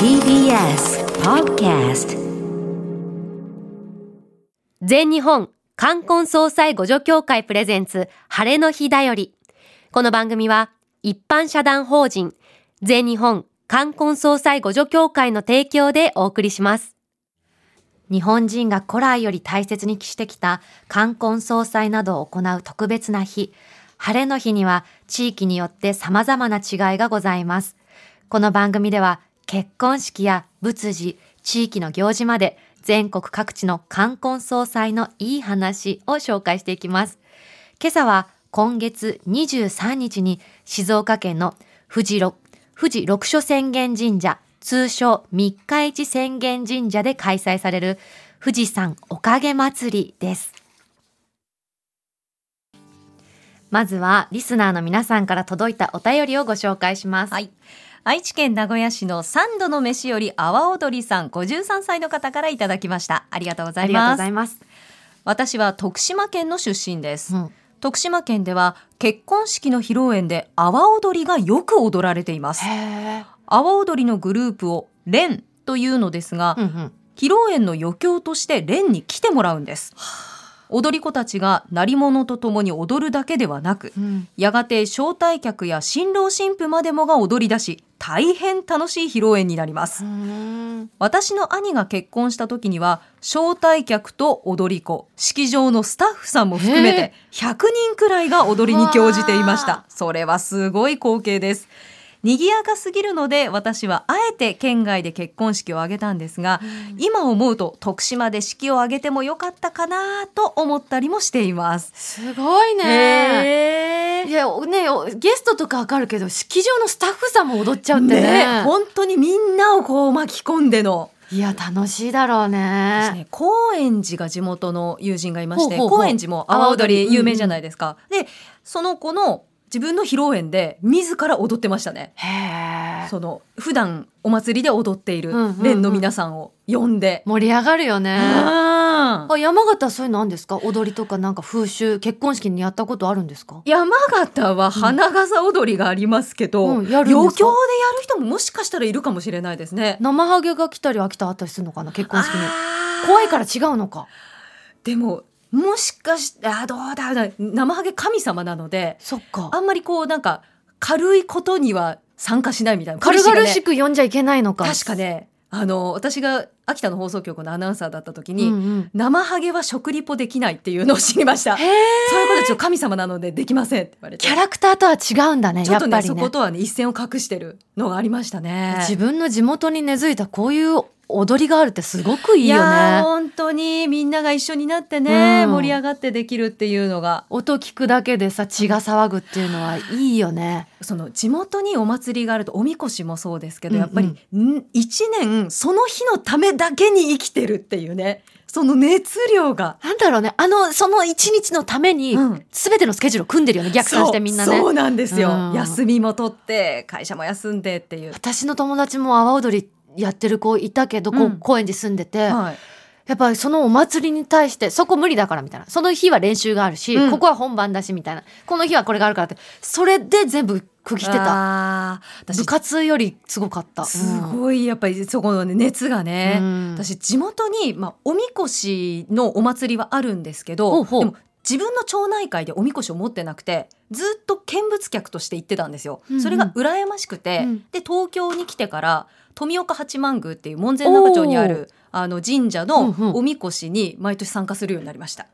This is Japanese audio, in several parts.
TBS Podcast 全日本冠婚葬祭互助協会プレゼンツ晴れの日だより。この番組は一般社団法人全日本冠婚葬祭互助協会の提供でお送りします。日本人が古来より大切にしてきた冠婚葬祭などを行う特別な日、晴れの日には地域によって様々な違いがございます。この番組では結婚式や仏事、地域の行事まで全国各地の冠婚葬祭のいい話を紹介していきます。今朝は今月23日に静岡県の富士六富士六所宣言神社、通称三日市宣言神社で開催される富士山おかげ祭りです。まずはリスナーの皆さんから届いたお便りをご紹介します。はい。愛知県名古屋市の三度の飯より阿波踊りさん53歳の方からいただきました。ありがとうございありがとうます。ございます。私は徳島県の出身です。うん徳島県では結婚式の披露宴で阿波踊りがよく踊られています。阿波踊りのグループを連というのですが、うんうん。披露宴の余興として連に来てもらうんです。踊り子たちが鳴り物とともに踊るだけではなく、うん。やがて招待客や新郎新婦までもが踊り出し、大変楽しい披露宴になります。私の兄が結婚した時には招待客と踊り子式場のスタッフさんも含めて100人くらいが踊りに興じていました。それはすごい光景です賑やかすぎるので私はあえて県外で結婚式を挙げたんですが、今思うと徳島で式を挙げてもよかったかなと思ったりもしていますすごいね。へいや、ね、おゲストとかわかるけど、式場のスタッフさんも踊っちゃうってね。ね本当にみんなをこう巻き込んでのいや、楽しいだろう私ね。ね、高円寺が地元の友人がいまして高円寺も阿波踊りり有名じゃないですか、でその子の自分の披露宴で自ら踊ってましたね。その普段お祭りで踊っている連の皆さんを呼んで、盛り上がるよね。ああ、山形はそういうのあるんですか？踊りとかなんか風習、結婚式にやったことあるんですか？山形は花笠踊りがありますけど、うんやるんですか？余興でやる人ももしかしたらいるかもしれないですね。生ハゲが来たり飽きたあったりするのかな結婚式に。怖いから違うのか。でももしかしてあーどうだろう生ハゲ神様なのでそっかあ。んまりこうなんか軽いことには参加しないみたいな。軽々しく。く呼んじゃいけないのか。確かね、あの、私が秋田の放送局のアナウンサーだった時に、うんうん生ハゲは食リポできないっていうのを知りました。そう。いうことち神様なのでできませんって言われて。キャラクターとは違うんだね、ちょっとね、ね。そことはね、一線を隠してるのがありましたね。自分の地元に根付いたこういう踊りがあるってすごくいいよいやーね。本当にみんなが一緒になってね、うん。盛り上がってできるっていうのが。音聞くだけでさ血が騒ぐっていうのはいいよね。その地元にお祭りがあるとおみこしもそうですけど、うんうん。やっぱりん一年その日のためだけに生きてるっていうね。その熱量が。なんだろうね。あのその一日のためにうん。全てのスケジュールを組んでるよね逆算してみんなね。そうそうなんですよ、うん。休みも取って会社も休んでっていう、私の友達も阿波踊りやってる子いたけど、こううん高円寺住んでて、はい、やっぱりそのお祭りに対してそこ無理だからみたいな。その日は練習があるし、うん。ここは本番だしみたいな。この日はこれがあるからってそれで全部区切ってた。部活よりすごかった。すごいやっぱりそこの、ね、熱がね、うん。私地元に、まあ、おみこしのお祭りはあるんですけどでも自分の町内会でおみこしを持ってなくてずっと見物客として行ってたんですよ。うんうん。それが羨ましくて、うん。で東京に来てから富岡八幡宮っていう門前仲町にあるあの神社のうんうん。おみこしに毎年参加するようになりました。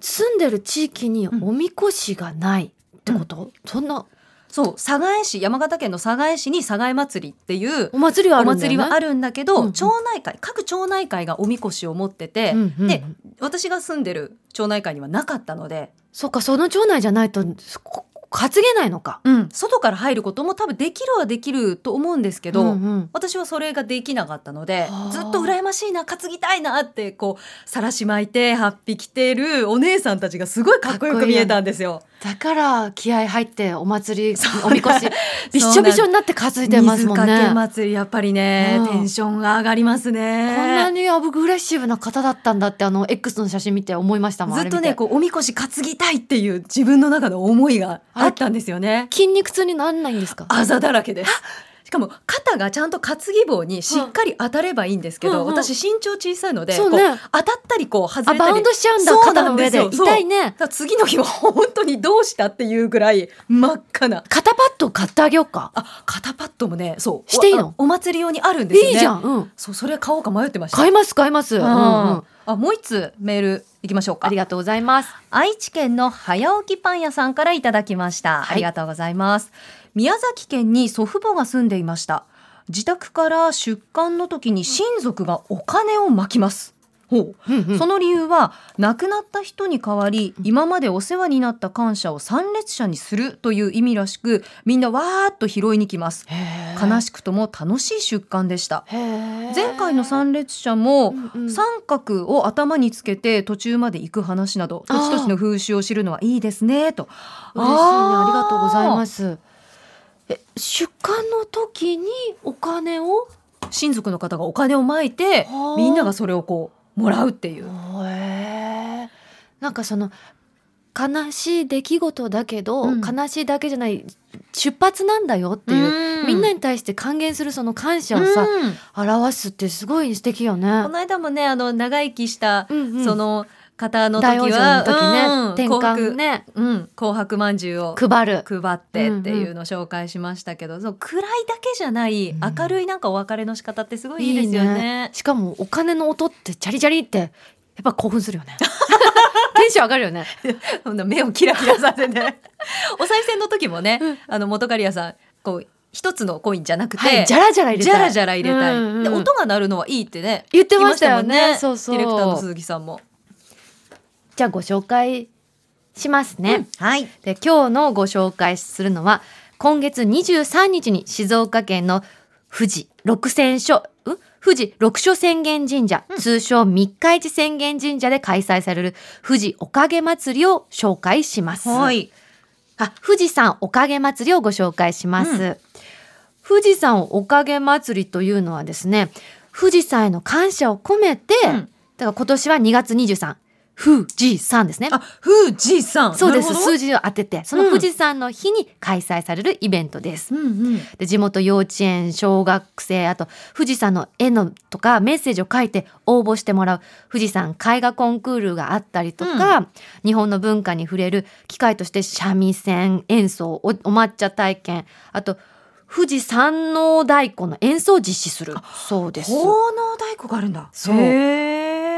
住んでる地域におみこしがないってこと、そんな？そう寒河江市山形県の寒河江市に寒河江祭りっていうお祭りはあおるんだよね。んだけど、うんうん。町内会各町内会がおみこしを持ってて、うんうんうん。で私が住んでる町内会にはなかったので、そっかその町内じゃないとこ担げないのか。外から入ることも多分できるはできると思うんですけど、うんうん私はそれができなかったのではあずっと羨ましいな担ぎたいなってこうさらし巻いて8匹着てるお姉さんたちがすごいかっこよく見えたんですよ。だから気合入ってお祭りおみこしびっしょびしょになって担いでますもん水かけね。祭りやっぱりね、うんテンションが上がりますね。こんなにアグレッシブな方だったんだってあの X の写真見て思いましたもん。ずっとねこうおみこし担ぎたいっていう自分の中の思いがあったんですよね。筋肉痛になんないんですか？あざだらけです。しかも肩がちゃんと担ぎ棒にしっかり当たればいいんですけど、うんうん私身長小さいので、ね。当たったりこう外あれたりバウンドしちゃうんだ肩の上で。痛いね。次の日は本当にどうしたっていうぐらい真っ赤な。肩パッド買ってあげようか。あ肩パッドもねそう。していいの？おお祭り用にあるんですよね。いいじゃん、うん、そうそれ買おうか迷ってました。買います買います、うんうん、ああもう一つメールいきましょうか。ありがとうございます。愛知県の早起きパン屋さんからいただきました、はい。ありがとうございます宮崎県に祖父母が住んでいました。自宅から出棺の時に親族がお金をまきます。ほう。うんうん。その理由は亡くなった人に代わり今までお世話になった感謝を参列者にするという意味らしくみんなわーっと拾いに来ます。悲しくとも楽しい出棺でした。前前回の参列者もうんうん。三角を頭につけて途中まで行く話など土地土地の風習を知るのはいいですねと。嬉しいね。ありがとうございます。え出棺の時にお金を親族の方がお金をまいてはあ。みんながそれをこうもらうっていう。へえ。なんかその悲しい出来事だけど、うん。悲しいだけじゃない出発なんだよっていう、みんなに対して還元するその感謝をさ、うん。表すってすごい素敵よね。こ。の間もねあの長生きしたうんうん。その方の時はの時ね、うん転換ねうん、紅白まんじゅうを配る。配ってっていうのを紹介しましたけど、そう暗いだけじゃないうん明るいなんかお別れの仕方ってすごいいいですよね。しかもお金の音ってチャリチャリってやっぱ興奮するよね。テンション上がるよね。そんな目をキラキラさせて お賽銭の時もね、うんあの元刈谷さんこう一つのコインじゃなくて、はい、じゃらじゃら入れたい。じゃらじゃら入れたい、うんうんで音が鳴るのはいいってね言ってましたよね言いまそうそうディレクターの鈴木さんも。じゃあご紹介しますね。はい。で今日のご紹介するのは今月23日に静岡県の富士六千所ん？富士六所宣言神社、通称三日市宣言神社で開催される富士おかげ祭りを紹介します。はい。あ、富士山おかげ祭りをご紹介します。う富士山おかげ祭りというのはですね、富士山への感謝を込めて、うん。だから今年は2月23、富士山ですね。あ富士山そうです。数字を当てて、その富士山の日に開催されるイベントです。うんうん。で地元幼稚園、小学生、あと富士山の絵のとかメッセージを書いて応募してもらう富士山絵画コンクールがあったりとか、日本の文化に触れる機会として三味線演奏、おお抹茶体験、あと富士山王太鼓の演奏を実施する。そうです。奉納太鼓があるんだ。そう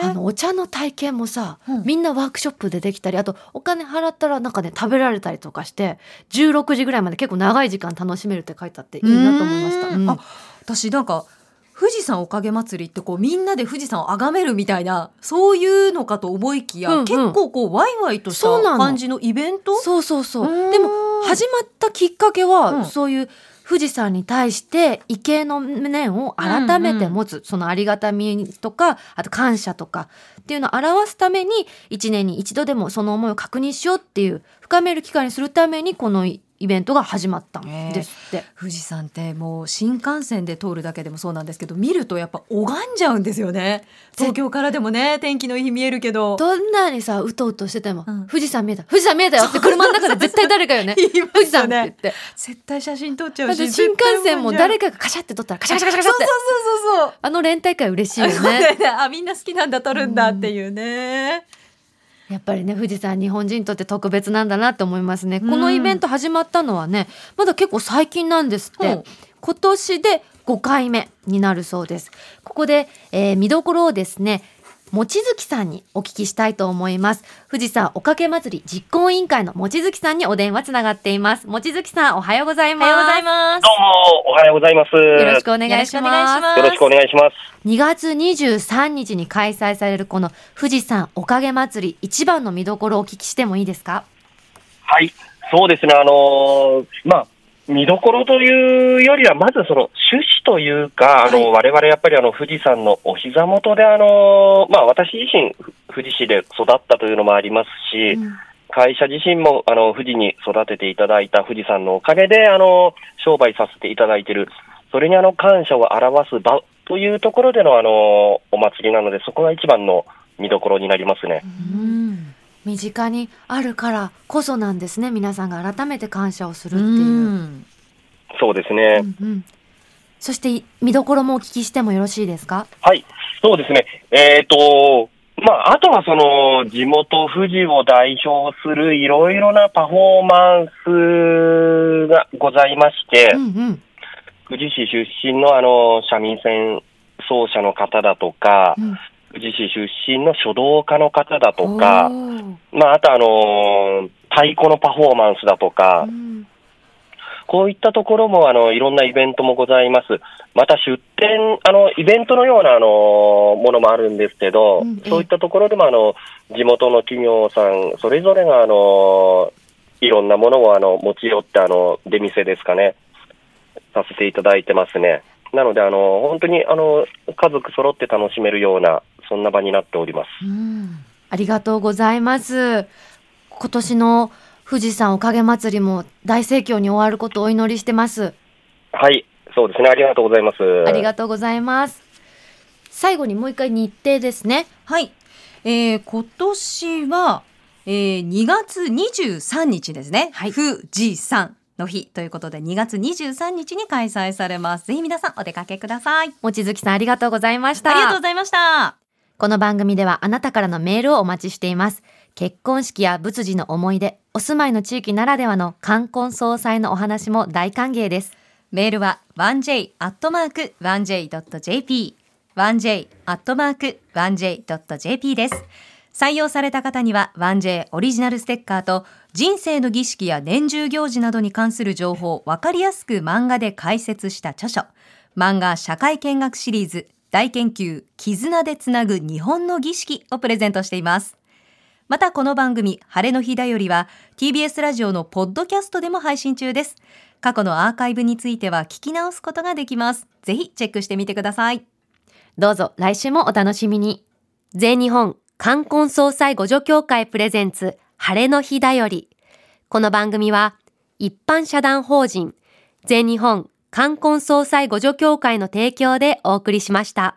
あのお茶の体験もさ、うん。みんなワークショップでできたりあとお金払ったらなんかね食べられたりとかして16時ぐらいまで結構長い時間楽しめるって書いてあっていいなと思いました。うん。あ私なんか富士山おかげ祭りってこうみんなで富士山を崇めるみたいなそういうのかと思いきや、うんうん。結構こうワイワイとした感じのイベント？そうそうそう。でも始まったきっかけは、うん。そういう富士山に対して畏敬の念を改めて持つ、そのありがたみとかあと感謝とかっていうのを表すために一年に一度でもその思いを確認しようっていう深める機会にするためにこのイベントが始まったんですって。富士山ってもう新幹線で通るだけでもそうなんですけど見るとやっぱ拝んじゃうんですよね。東京からでもね天気のいい日見えるけど。どんなにさうとうとしてても、うん。富士山見えた富士山見えたよって車の中で絶対誰かよね。ね富士山って言って。絶対写真撮っちゃうして新幹線も誰かかがカシャって撮ったらカシャカシャカシャって。そうそうそうそうあの連帯会嬉しいよねだよね。あみんな好きなんだ撮るんだっていうね、やっぱりね富士山日本人にとって特別なんだなって思いますね、うん。このイベント始まったのはねまだ結構最近なんですって、今年で5回目になるそうです。ここで、えー見どころをですね望月さんにお聞きしたいと思います。富士山おかけ祭り実行委員会の望月さんにお電話つながっています。望月さんおはようございます。ます。どうも、おはようございます。よろしくお願いします。よろしくお願いします。2月23日に開催されるこの富士山おかげ祭り一番の見どころをお聞きしてもいいですか？はい、そうですね、あのーまあ、見どころというよりは、まずその趣旨というか、あの、は我々やっぱりあの、富士山のお膝元で、あのーまあ、私自身、ふ富士市で育ったというのもありますし、うん。会社自身も、あの、富士に育てていただいた富士山のおかげで、あの、商売させていただいている、それにあの、感謝を表す場というところでの、あの、お祭りなので、そこが一番の見どころになりますね。うん身近にあるからこそなんですね皆さんが改めて感謝をするっていう。うんそうですね。うんうんそして見どころもお聞きしてもよろしいですか？はい、そうですね。えっ、と、まあ、あとはその、地元富士を代表するいろいろなパフォーマンスがございまして、うんうん。富士市出身のあの、三味線奏者の方だとか、うん富士市出身の書道家の方だとかまあ、あとあのー太鼓のパフォーマンスだとか、うんこういったところも、あの、いろんなイベントもございます。また出店、あの、イベントのような、あの、ものもあるんですけど、うんええそういったところでも、あの、地元の企業さん、それぞれが、あの、いろんなものを、あの、持ち寄って、あの、出店ですかね、させていただいてますね。なので、あの、本当に、あの、家族揃って楽しめるような、そんな場になっております。うんありがとうございます。今年の富士山おかげ祭りも大盛況に終わることをお祈りしてます。はい、そうですね、ありがとうございます。ありがとうございます。最後にもう一回日程ですね。はい。えー、今年は、えー、2月23日ですね。はい富士山の日ということで、2月23日に開催されます。ぜひ皆さんお出かけください。望月さんありがとうございました。ありがとうございました。この番組ではあなたからのメールをお待ちしています。結婚式や仏事の思い出、お住まいの地域ならではの冠婚葬祭のお話も大歓迎です。メールは 1j.1j.jp 1j.1j.jp です。採用された方には 1J オリジナルステッカーと人生の儀式や年中行事などに関する情報をわかりやすく漫画で解説した著書漫画社会見学シリーズ大研究絆でつなぐ日本の儀式をプレゼントしています。またこの番組、晴れの日だよりは TBS ラジオのポッドキャストでも配信中です。過去のアーカイブについては聞き直すことができます。ぜひチェックしてみてください。どうぞ来週もお楽しみに。全日本冠婚葬祭互助協会プレゼンツ晴れの日だより。この番組は一般社団法人全日本冠婚葬祭互助協会の提供でお送りしました。